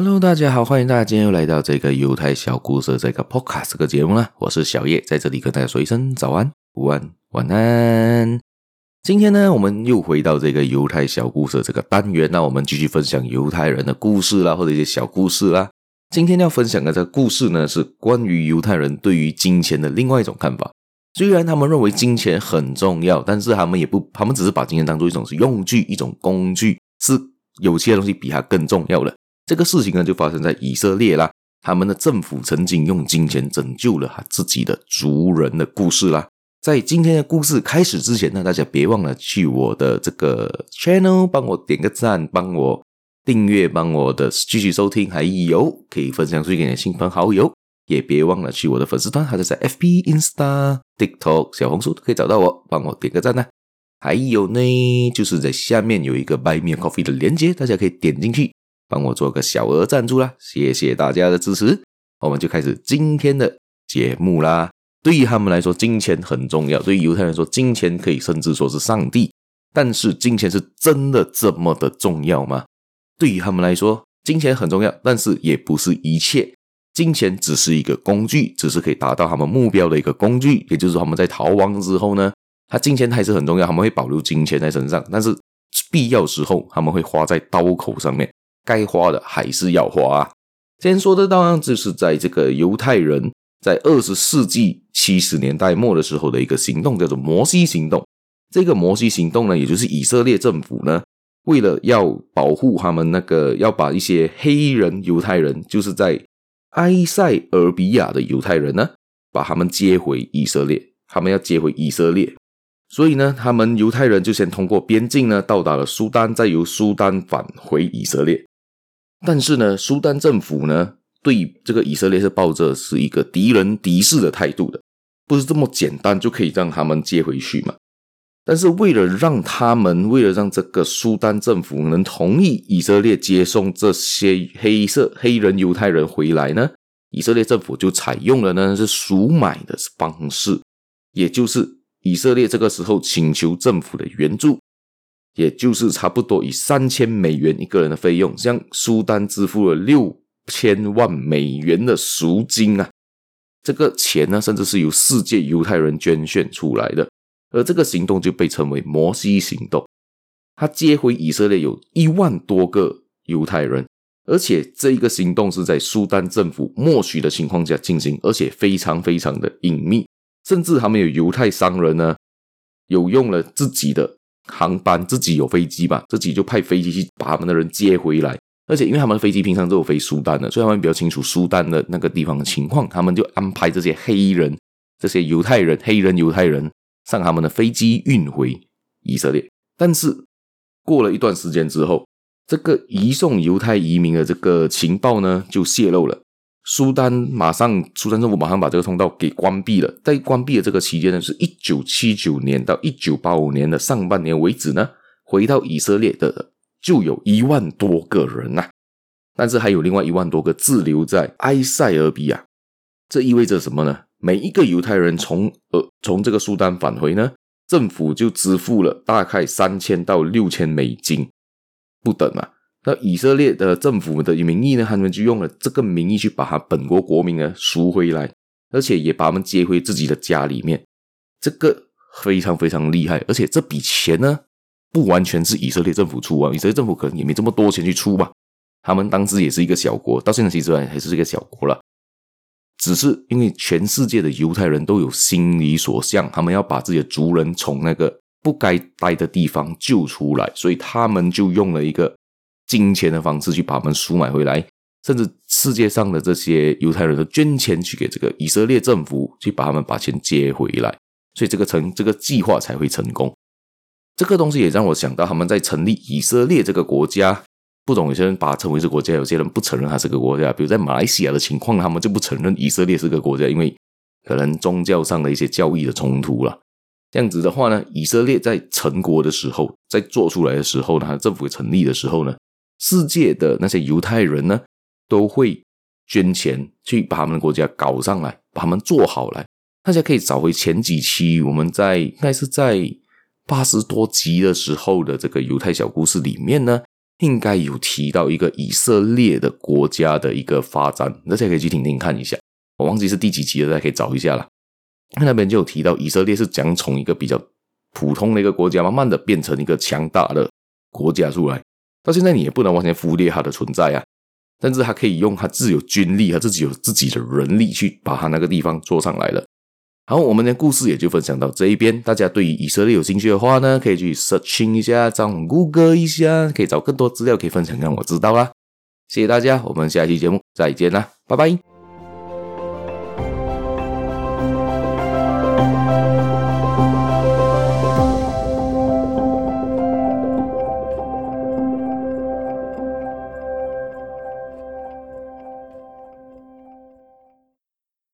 Hello，大家好，欢迎大家今天又来到这个犹太小故事这个 Podcast 这个节目啦。我是小叶，在这里跟大家说一声早安、午安、晚安。今天呢，我们又回到这个犹太小故事这个单元，那我们继续分享犹太人的故事啦，或者一些小故事啦。今天要分享的这个故事呢，是关于犹太人对于金钱的另外一种看法。虽然他们认为金钱很重要，但是他们也不，他们只是把金钱当做一种是用具、一种工具，是有些东西比它更重要的。这个事情呢，就发生在以色列啦。他们的政府曾经用金钱拯救了他自己的族人的故事啦。在今天的故事开始之前呢，大家别忘了去我的这个 channel 帮我点个赞，帮我订阅，帮我的继续收听，还有可以分享出去给你的亲朋好友。也别忘了去我的粉丝团，还是在 FB、Insta、TikTok、小红书都可以找到我，帮我点个赞呢。还有呢，就是在下面有一个 Buy Me a Coffee 的链接，大家可以点进去。帮我做个小额赞助啦，谢谢大家的支持。我们就开始今天的节目啦。对于他们来说，金钱很重要；对于犹太人来说，金钱可以甚至说是上帝。但是，金钱是真的这么的重要吗？对于他们来说，金钱很重要，但是也不是一切。金钱只是一个工具，只是可以达到他们目标的一个工具。也就是说，他们在逃亡之后呢，他金钱还是很重要，他们会保留金钱在身上，但是必要时候他们会花在刀口上面。该花的还是要花啊。先说的当然就是在这个犹太人在二十世纪七十年代末的时候的一个行动，叫做摩西行动。这个摩西行动呢，也就是以色列政府呢，为了要保护他们那个，要把一些黑人犹太人，就是在埃塞俄比亚的犹太人呢，把他们接回以色列。他们要接回以色列，所以呢，他们犹太人就先通过边境呢，到达了苏丹，再由苏丹返回以色列。但是呢，苏丹政府呢，对这个以色列是抱着是一个敌人敌视的态度的，不是这么简单就可以让他们接回去嘛。但是为了让他们，为了让这个苏丹政府能同意以色列接送这些黑色黑人犹太人回来呢，以色列政府就采用了呢是赎买的方式，也就是以色列这个时候请求政府的援助。也就是差不多以三千美元一个人的费用，向苏丹支付了六千万美元的赎金啊！这个钱呢，甚至是由世界犹太人捐献出来的，而这个行动就被称为摩西行动。他接回以色列有一万多个犹太人，而且这一个行动是在苏丹政府默许的情况下进行，而且非常非常的隐秘，甚至他们有犹太商人呢，有用了自己的。航班自己有飞机吧，自己就派飞机去把他们的人接回来。而且因为他们的飞机平常都有飞苏丹的，所以他们比较清楚苏丹的那个地方的情况。他们就安排这些黑人、这些犹太人、黑人犹太人上他们的飞机运回以色列。但是过了一段时间之后，这个移送犹太移民的这个情报呢就泄露了。苏丹马上，苏丹政府马上把这个通道给关闭了。在关闭的这个期间呢，是一九七九年到一九八五年的上半年为止呢，回到以色列的就有一万多个人呐、啊。但是还有另外一万多个滞留在埃塞俄比亚。这意味着什么呢？每一个犹太人从呃从这个苏丹返回呢，政府就支付了大概三千到六千美金不等啊。那以色列的政府的名义呢，他们就用了这个名义去把他本国国民呢赎回来，而且也把他们接回自己的家里面。这个非常非常厉害，而且这笔钱呢，不完全是以色列政府出啊，以色列政府可能也没这么多钱去出吧。他们当时也是一个小国，到现在其实还是一个小国了。只是因为全世界的犹太人都有心理所向，他们要把自己的族人从那个不该待的地方救出来，所以他们就用了一个。金钱的方式去把他们赎买回来，甚至世界上的这些犹太人都捐钱去给这个以色列政府，去把他们把钱接回来，所以这个成这个计划才会成功。这个东西也让我想到，他们在成立以色列这个国家，不懂有些人把它称为是国家，有些人不承认它是个国家。比如在马来西亚的情况，他们就不承认以色列是个国家，因为可能宗教上的一些教义的冲突了。这样子的话呢，以色列在成国的时候，在做出来的时候呢，政府成立的时候呢。世界的那些犹太人呢，都会捐钱去把他们的国家搞上来，把他们做好来。大家可以找回前几期我们在应该是在八十多集的时候的这个犹太小故事里面呢，应该有提到一个以色列的国家的一个发展，大家可以去听听看一下。我忘记是第几集了，大家可以找一下啦。那边就有提到以色列是讲从一个比较普通的一个国家，慢慢的变成一个强大的国家出来。到现在你也不能完全忽略它的存在啊，但是它可以用它自有军力，它自己有自己的人力去把它那个地方做上来了。好，我们的故事也就分享到这一边。大家对于以色列有兴趣的话呢，可以去 searching 一下，上谷歌一下，可以找更多资料可以分享让我知道啦。谢谢大家，我们下期节目再见啦，拜拜。